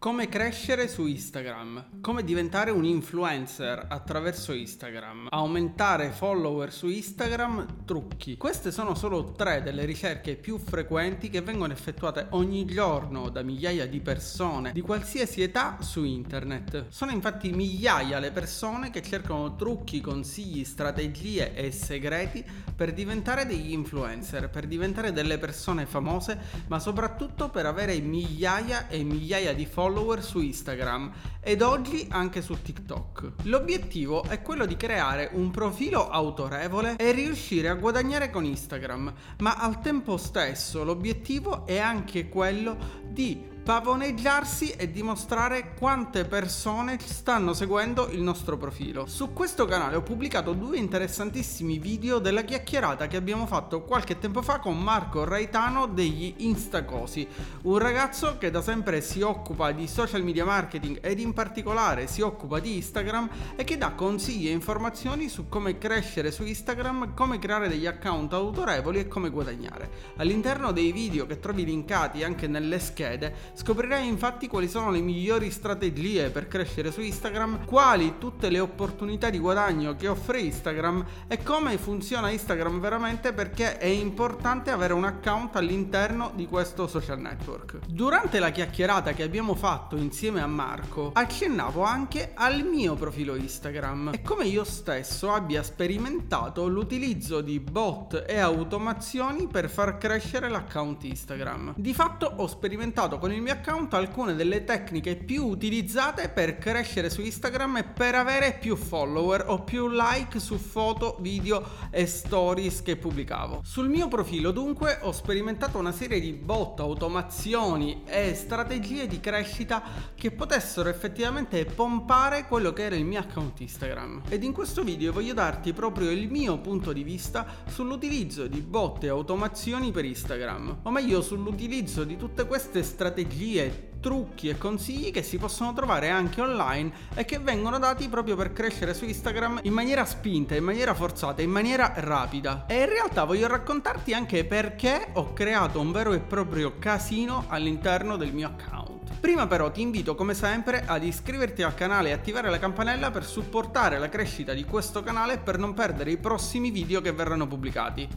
Come crescere su Instagram, come diventare un influencer attraverso Instagram, aumentare follower su Instagram, trucchi. Queste sono solo tre delle ricerche più frequenti che vengono effettuate ogni giorno da migliaia di persone di qualsiasi età su internet. Sono infatti migliaia le persone che cercano trucchi, consigli, strategie e segreti per diventare degli influencer, per diventare delle persone famose, ma soprattutto per avere migliaia e migliaia di follower follower su Instagram ed oggi anche su TikTok. L'obiettivo è quello di creare un profilo autorevole e riuscire a guadagnare con Instagram, ma al tempo stesso l'obiettivo è anche quello di pavoneggiarsi e dimostrare quante persone stanno seguendo il nostro profilo. Su questo canale ho pubblicato due interessantissimi video della chiacchierata che abbiamo fatto qualche tempo fa con Marco Raitano degli Instacosi, un ragazzo che da sempre si occupa di social media marketing ed in particolare si occupa di Instagram e che dà consigli e informazioni su come crescere su Instagram, come creare degli account autorevoli e come guadagnare. All'interno dei video che trovi linkati anche nelle schede Scoprirai infatti quali sono le migliori strategie per crescere su Instagram, quali tutte le opportunità di guadagno che offre Instagram e come funziona Instagram veramente perché è importante avere un account all'interno di questo social network. Durante la chiacchierata che abbiamo fatto insieme a Marco, accennavo anche al mio profilo Instagram e come io stesso abbia sperimentato l'utilizzo di bot e automazioni per far crescere l'account Instagram. Di fatto ho sperimentato con il mio mio account alcune delle tecniche più utilizzate per crescere su Instagram e per avere più follower o più like su foto, video e stories che pubblicavo. Sul mio profilo dunque ho sperimentato una serie di bot, automazioni e strategie di crescita che potessero effettivamente pompare quello che era il mio account Instagram. Ed in questo video voglio darti proprio il mio punto di vista sull'utilizzo di bot e automazioni per Instagram, o meglio sull'utilizzo di tutte queste strategie strategie, trucchi e consigli che si possono trovare anche online e che vengono dati proprio per crescere su Instagram in maniera spinta, in maniera forzata, in maniera rapida. E in realtà voglio raccontarti anche perché ho creato un vero e proprio casino all'interno del mio account. Prima però ti invito come sempre ad iscriverti al canale e attivare la campanella per supportare la crescita di questo canale e per non perdere i prossimi video che verranno pubblicati.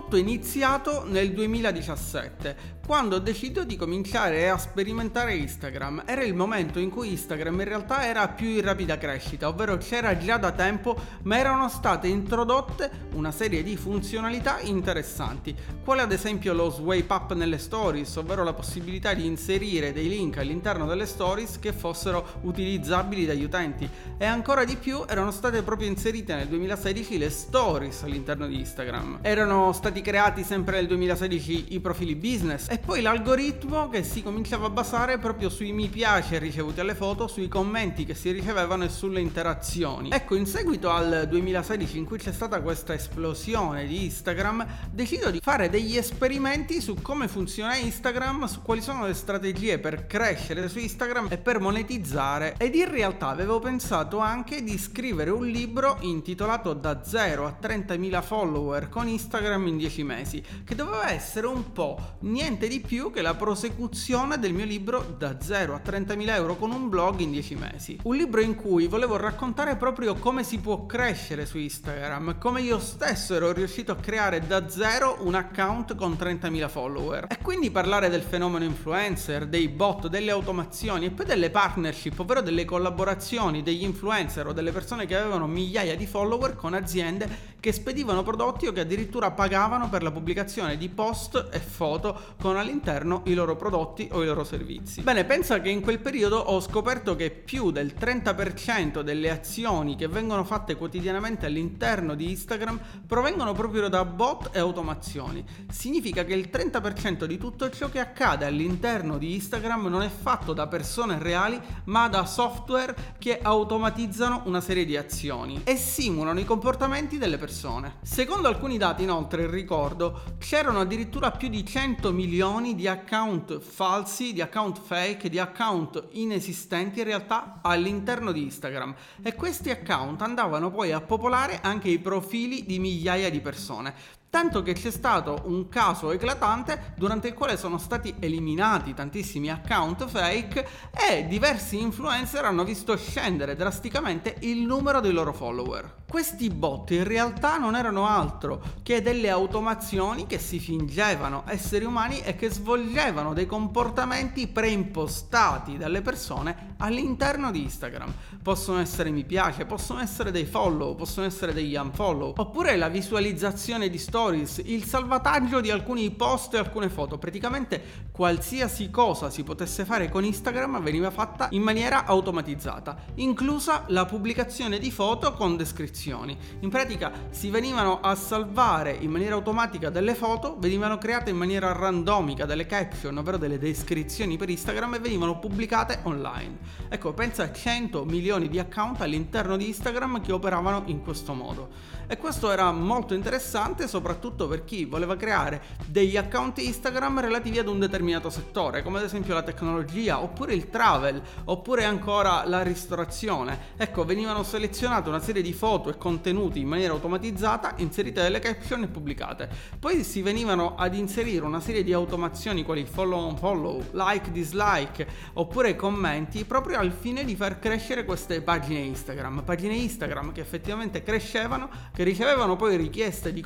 Tutto iniziato nel 2017 quando ho deciso di cominciare a sperimentare Instagram. Era il momento in cui Instagram in realtà era più in rapida crescita, ovvero c'era già da tempo, ma erano state introdotte una serie di funzionalità interessanti, quale ad esempio lo swipe up nelle stories, ovvero la possibilità di inserire dei link all'interno delle stories che fossero utilizzabili dagli utenti. E ancora di più erano state proprio inserite nel 2016 le stories all'interno di Instagram. Erano stati creati sempre nel 2016 i profili business e poi l'algoritmo che si cominciava a basare proprio sui mi piace ricevuti alle foto, sui commenti che si ricevevano e sulle interazioni. Ecco, in seguito al 2016 in cui c'è stata questa esplosione di Instagram, decido di fare degli esperimenti su come funziona Instagram, su quali sono le strategie per crescere su Instagram e per monetizzare. Ed in realtà avevo pensato anche di scrivere un libro intitolato Da 0 a 30.000 follower con Instagram in 10 mesi, che doveva essere un po' niente niente di più che la prosecuzione del mio libro da 0 a 30.000 euro con un blog in 10 mesi. Un libro in cui volevo raccontare proprio come si può crescere su Instagram, come io stesso ero riuscito a creare da zero un account con 30.000 follower. E quindi parlare del fenomeno influencer, dei bot, delle automazioni e poi delle partnership, ovvero delle collaborazioni degli influencer o delle persone che avevano migliaia di follower con aziende che spedivano prodotti o che addirittura pagavano per la pubblicazione di post e foto con con all'interno i loro prodotti o i loro servizi. Bene, pensa che in quel periodo ho scoperto che più del 30% delle azioni che vengono fatte quotidianamente all'interno di Instagram provengono proprio da bot e automazioni. Significa che il 30% di tutto ciò che accade all'interno di Instagram non è fatto da persone reali, ma da software che automatizzano una serie di azioni e simulano i comportamenti delle persone. Secondo alcuni dati, inoltre, ricordo, c'erano addirittura più di 100 milioni milioni di account falsi, di account fake, di account inesistenti in realtà all'interno di Instagram e questi account andavano poi a popolare anche i profili di migliaia di persone. Tanto che c'è stato un caso eclatante durante il quale sono stati eliminati tantissimi account fake e diversi influencer hanno visto scendere drasticamente il numero dei loro follower. Questi bot in realtà non erano altro che delle automazioni che si fingevano esseri umani e che svolgevano dei comportamenti preimpostati dalle persone all'interno di Instagram. Possono essere mi piace, possono essere dei follow, possono essere degli unfollow, oppure la visualizzazione di stories, il salvataggio di alcuni post e alcune foto. Praticamente qualsiasi cosa si potesse fare con Instagram veniva fatta in maniera automatizzata, inclusa la pubblicazione di foto con descrizioni. In pratica si venivano a salvare in maniera automatica delle foto, venivano create in maniera randomica delle caption, ovvero delle descrizioni per Instagram e venivano pubblicate online. Ecco, pensa a 100 milioni di account all'interno di Instagram che operavano in questo modo. E questo era molto interessante soprattutto per chi voleva creare degli account Instagram relativi ad un determinato settore, come ad esempio la tecnologia, oppure il travel, oppure ancora la ristorazione. Ecco, venivano selezionate una serie di foto e contenuti in maniera automatizzata, inserite delle caption e pubblicate. Poi si venivano ad inserire una serie di automazioni quali follow on follow, like, dislike, oppure commenti, proprio al fine di far crescere queste pagine Instagram. Pagine Instagram che effettivamente crescevano che ricevevano poi richieste di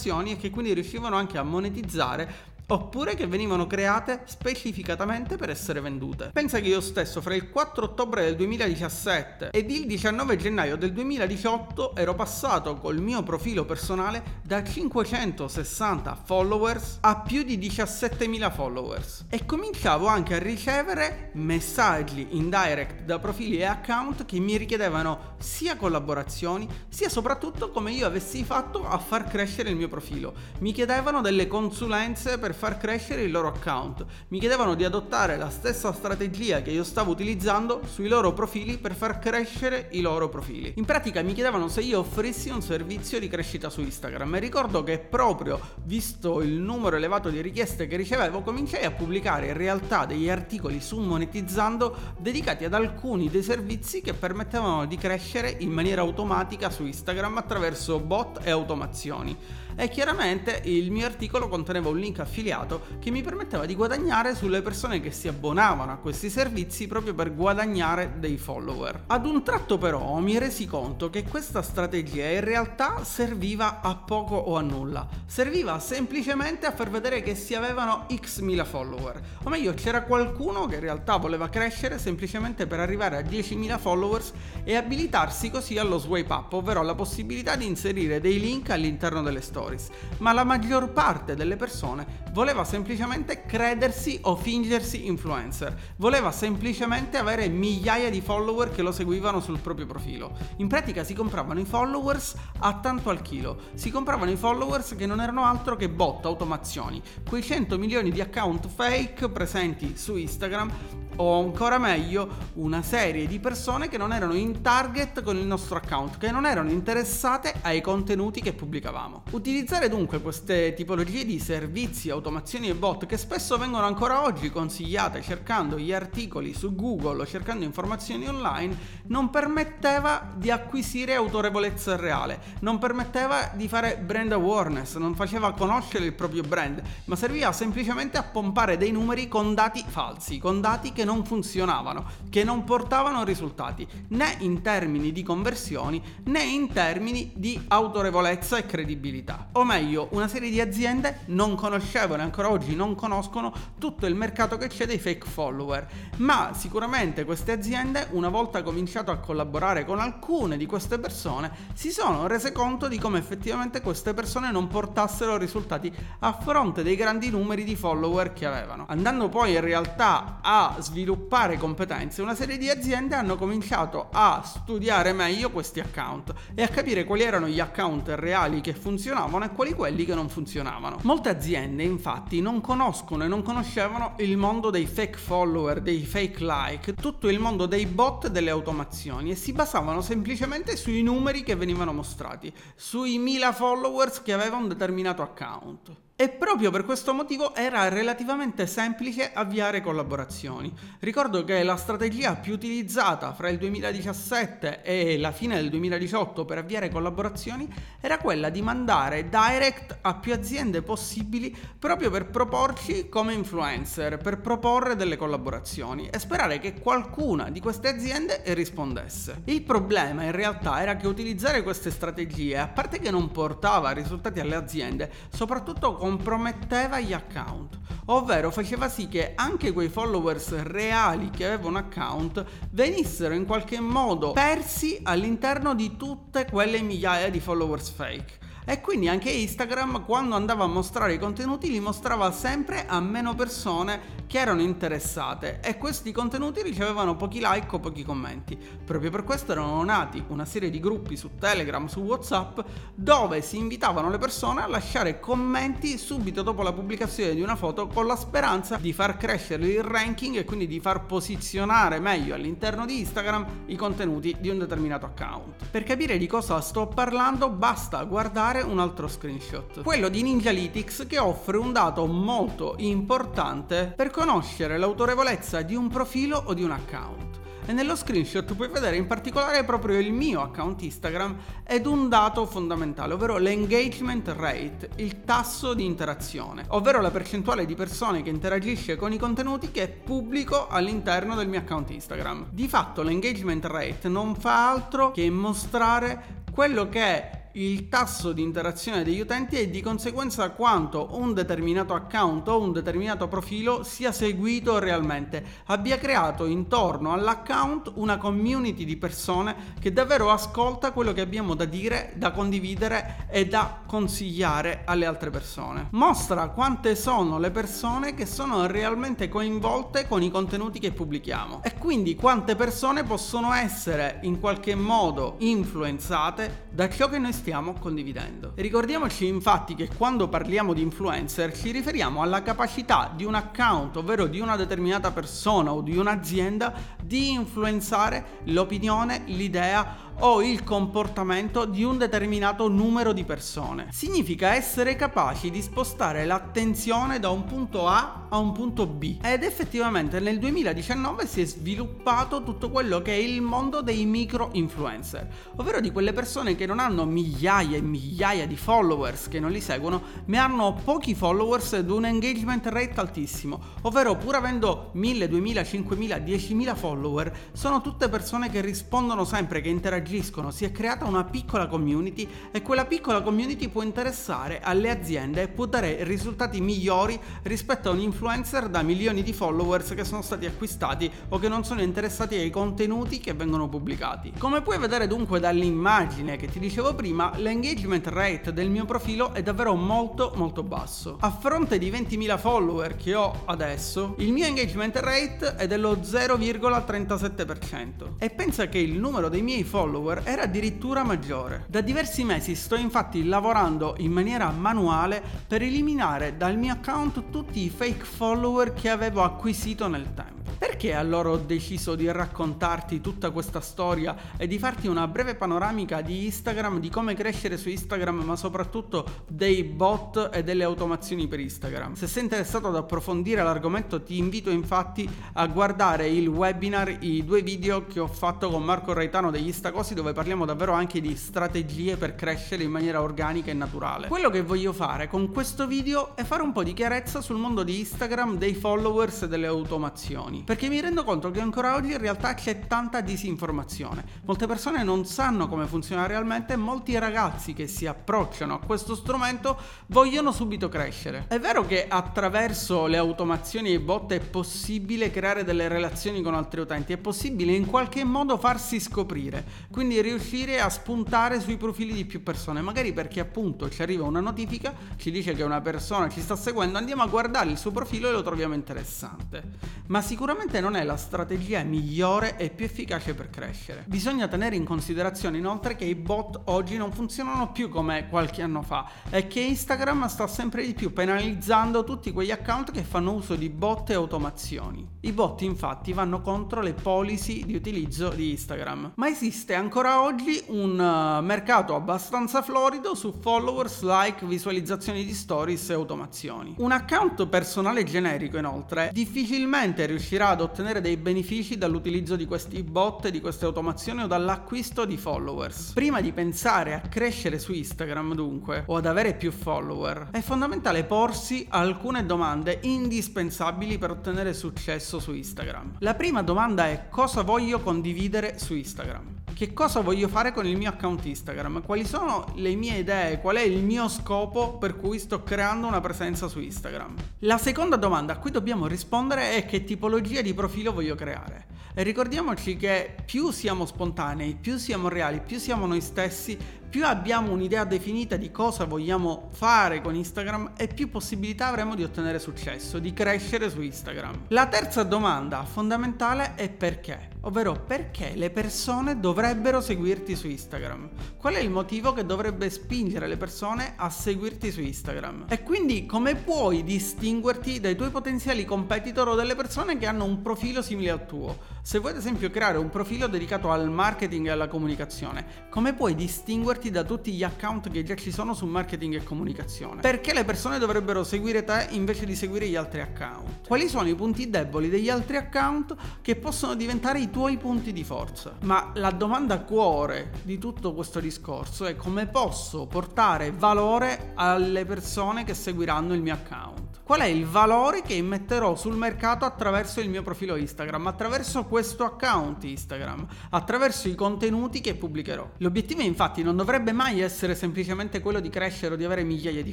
collaborazioni e che quindi riuscivano anche a monetizzare oppure che venivano create specificatamente per essere vendute. Pensa che io stesso fra il 4 ottobre del 2017 ed il 19 gennaio del 2018 ero passato col mio profilo personale da 560 followers a più di 17.000 followers e cominciavo anche a ricevere messaggi in direct da profili e account che mi richiedevano sia collaborazioni sia soprattutto come io avessi fatto a far crescere il mio profilo. Mi chiedevano delle consulenze per far crescere il loro account. Mi chiedevano di adottare la stessa strategia che io stavo utilizzando sui loro profili per far crescere i loro profili. In pratica mi chiedevano se io offrissi un servizio di crescita su Instagram e ricordo che proprio visto il numero elevato di richieste che ricevevo cominciai a pubblicare in realtà degli articoli su monetizzando dedicati ad alcuni dei servizi che permettevano di crescere in maniera automatica su Instagram attraverso bot e automazioni e chiaramente il mio articolo conteneva un link affiliato che mi permetteva di guadagnare sulle persone che si abbonavano a questi servizi proprio per guadagnare dei follower. Ad un tratto però mi resi conto che questa strategia in realtà serviva a poco o a nulla, serviva semplicemente a far vedere che si avevano x mila follower, o meglio c'era qualcuno che in realtà voleva crescere semplicemente per arrivare a 10.000 followers e abilitarsi così allo swipe up, ovvero alla possibilità di inserire dei link all'interno delle storie stories, ma la maggior parte delle persone voleva semplicemente credersi o fingersi influencer, voleva semplicemente avere migliaia di follower che lo seguivano sul proprio profilo. In pratica si compravano i followers a tanto al chilo, si compravano i followers che non erano altro che bot, automazioni, quei 100 milioni di account fake presenti su Instagram o ancora meglio una serie di persone che non erano in target con il nostro account, che non erano interessate ai contenuti che pubblicavamo. Utilizzare dunque queste tipologie di servizi, automazioni e bot che spesso vengono ancora oggi consigliate cercando gli articoli su Google o cercando informazioni online non permetteva di acquisire autorevolezza reale, non permetteva di fare brand awareness, non faceva conoscere il proprio brand, ma serviva semplicemente a pompare dei numeri con dati falsi, con dati che non non funzionavano, che non portavano risultati né in termini di conversioni né in termini di autorevolezza e credibilità. O meglio, una serie di aziende non conoscevano e ancora oggi non conoscono tutto il mercato che c'è dei fake follower, ma sicuramente queste aziende, una volta cominciato a collaborare con alcune di queste persone, si sono rese conto di come effettivamente queste persone non portassero risultati a fronte dei grandi numeri di follower che avevano. Andando poi in realtà a sviluppare sviluppare competenze, una serie di aziende hanno cominciato a studiare meglio questi account e a capire quali erano gli account reali che funzionavano e quali quelli che non funzionavano. Molte aziende infatti non conoscono e non conoscevano il mondo dei fake follower, dei fake like, tutto il mondo dei bot e delle automazioni e si basavano semplicemente sui numeri che venivano mostrati, sui mila followers che aveva un determinato account. E proprio per questo motivo era relativamente semplice avviare collaborazioni. Ricordo che la strategia più utilizzata fra il 2017 e la fine del 2018 per avviare collaborazioni era quella di mandare direct a più aziende possibili proprio per proporci come influencer, per proporre delle collaborazioni e sperare che qualcuna di queste aziende rispondesse. Il problema in realtà era che utilizzare queste strategie, a parte che non portava risultati alle aziende, soprattutto con comprometteva gli account, ovvero faceva sì che anche quei followers reali che avevano account venissero in qualche modo persi all'interno di tutte quelle migliaia di followers fake. E quindi anche Instagram quando andava a mostrare i contenuti li mostrava sempre a meno persone che erano interessate e questi contenuti ricevevano pochi like o pochi commenti. Proprio per questo erano nati una serie di gruppi su Telegram, su WhatsApp, dove si invitavano le persone a lasciare commenti subito dopo la pubblicazione di una foto con la speranza di far crescere il ranking e quindi di far posizionare meglio all'interno di Instagram i contenuti di un determinato account. Per capire di cosa sto parlando basta guardare un altro screenshot, quello di Ninjalytics che offre un dato molto importante per conoscere l'autorevolezza di un profilo o di un account. E nello screenshot puoi vedere in particolare proprio il mio account Instagram ed un dato fondamentale, ovvero l'engagement rate, il tasso di interazione, ovvero la percentuale di persone che interagisce con i contenuti che pubblico all'interno del mio account Instagram. Di fatto l'engagement rate non fa altro che mostrare quello che è il tasso di interazione degli utenti e di conseguenza quanto un determinato account o un determinato profilo sia seguito realmente, abbia creato intorno all'account una community di persone che davvero ascolta quello che abbiamo da dire, da condividere e da consigliare alle altre persone. Mostra quante sono le persone che sono realmente coinvolte con i contenuti che pubblichiamo e quindi quante persone possono essere in qualche modo influenzate da ciò che noi stiamo condividendo. Ricordiamoci infatti che quando parliamo di influencer ci riferiamo alla capacità di un account, ovvero di una determinata persona o di un'azienda, di influenzare l'opinione, l'idea o il comportamento di un determinato numero di persone. Significa essere capaci di spostare l'attenzione da un punto A a un punto B. Ed effettivamente nel 2019 si è sviluppato tutto quello che è il mondo dei micro influencer, ovvero di quelle persone che non hanno migliaia e migliaia di followers che non li seguono, ma hanno pochi followers ed un engagement rate altissimo, ovvero pur avendo 1000, 2000, 5000, 10000 follower, sono tutte persone che rispondono sempre, che interagiscono interagiscono, si è creata una piccola community e quella piccola community può interessare alle aziende e può dare risultati migliori rispetto a un influencer da milioni di followers che sono stati acquistati o che non sono interessati ai contenuti che vengono pubblicati. Come puoi vedere dunque dall'immagine che ti dicevo prima, l'engagement rate del mio profilo è davvero molto molto basso. A fronte di 20.000 follower che ho adesso, il mio engagement rate è dello 0,37% e pensa che il numero dei miei follower follower era addirittura maggiore. Da diversi mesi sto infatti lavorando in maniera manuale per eliminare dal mio account tutti i fake follower che avevo acquisito nel tempo. Perché allora ho deciso di raccontarti tutta questa storia e di farti una breve panoramica di Instagram, di come crescere su Instagram, ma soprattutto dei bot e delle automazioni per Instagram? Se sei interessato ad approfondire l'argomento, ti invito infatti a guardare il webinar, i due video che ho fatto con Marco Raitano degli Instacosi, dove parliamo davvero anche di strategie per crescere in maniera organica e naturale. Quello che voglio fare con questo video è fare un po' di chiarezza sul mondo di Instagram, dei followers e delle automazioni perché mi rendo conto che ancora oggi in realtà c'è tanta disinformazione. Molte persone non sanno come funziona realmente e molti ragazzi che si approcciano a questo strumento vogliono subito crescere. È vero che attraverso le automazioni e i bot è possibile creare delle relazioni con altri utenti, è possibile in qualche modo farsi scoprire, quindi riuscire a spuntare sui profili di più persone, magari perché appunto ci arriva una notifica, ci dice che una persona ci sta seguendo, andiamo a guardare il suo profilo e lo troviamo interessante. Ma sicuramente non è la strategia migliore e più efficace per crescere. Bisogna tenere in considerazione inoltre che i bot oggi non funzionano più come qualche anno fa e che Instagram sta sempre di più penalizzando tutti quegli account che fanno uso di bot e automazioni. I bot infatti vanno contro le policy di utilizzo di Instagram. Ma esiste ancora oggi un uh, mercato abbastanza florido su followers, like, visualizzazioni di stories e automazioni. Un account personale generico inoltre difficilmente riuscirà ad ottenere dei benefici dall'utilizzo di questi bot, di queste automazioni o dall'acquisto di followers. Prima di pensare a crescere su Instagram dunque o ad avere più follower è fondamentale porsi alcune domande indispensabili per ottenere successo su Instagram. La prima domanda è cosa voglio condividere su Instagram? Che cosa voglio fare con il mio account Instagram? Quali sono le mie idee? Qual è il mio scopo per cui sto creando una presenza su Instagram? La seconda domanda a cui dobbiamo rispondere è che tipologia di profilo voglio creare. E ricordiamoci che più siamo spontanei, più siamo reali, più siamo noi stessi, più abbiamo un'idea definita di cosa vogliamo fare con Instagram e più possibilità avremo di ottenere successo, di crescere su Instagram. La terza domanda fondamentale è perché, ovvero perché le persone dovrebbero seguirti su Instagram. Qual è il motivo che dovrebbe spingere le persone a seguirti su Instagram? E quindi come puoi distinguerti dai tuoi potenziali competitor o dalle persone che hanno un profilo simile al tuo? Se vuoi ad esempio creare un profilo dedicato al marketing e alla comunicazione, come puoi distinguerti da tutti gli account che già ci sono su marketing e comunicazione? Perché le persone dovrebbero seguire te invece di seguire gli altri account? Quali sono i punti deboli degli altri account che possono diventare i tuoi punti di forza? Ma la domanda cuore di tutto questo discorso è come posso portare valore alle persone che seguiranno il mio account? Qual è il valore che immetterò sul mercato attraverso il mio profilo Instagram, attraverso questo account Instagram, attraverso i contenuti che pubblicherò. L'obiettivo infatti non dovrebbe mai essere semplicemente quello di crescere o di avere migliaia di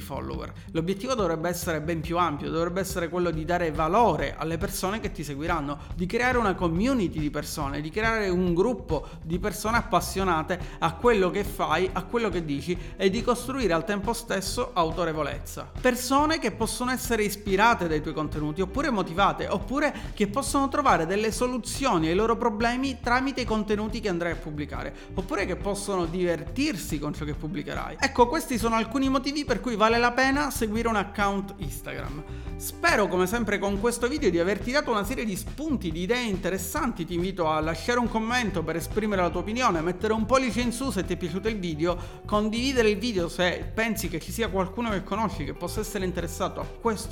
follower. L'obiettivo dovrebbe essere ben più ampio, dovrebbe essere quello di dare valore alle persone che ti seguiranno, di creare una community di persone, di creare un gruppo di persone appassionate a quello che fai, a quello che dici e di costruire al tempo stesso autorevolezza. Persone che possono essere ispirate dai tuoi contenuti, oppure motivate, oppure che possono trovare delle soluzioni ai loro problemi tramite i contenuti che andrai a pubblicare, oppure che possono divertirsi con ciò che pubblicherai. Ecco, questi sono alcuni motivi per cui vale la pena seguire un account Instagram. Spero come sempre con questo video di averti dato una serie di spunti, di idee interessanti, ti invito a lasciare un commento per esprimere la tua opinione, mettere un pollice in su se ti è piaciuto il video, condividere il video se pensi che ci sia qualcuno che conosci che possa essere interessato a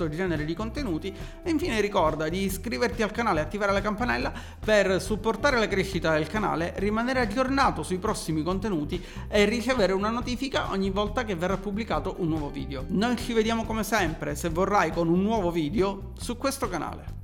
genere di contenuti e infine ricorda di iscriverti al canale e attivare la campanella per supportare la crescita del canale, rimanere aggiornato sui prossimi contenuti e ricevere una notifica ogni volta che verrà pubblicato un nuovo video. Noi ci vediamo come sempre, se vorrai, con un nuovo video su questo canale.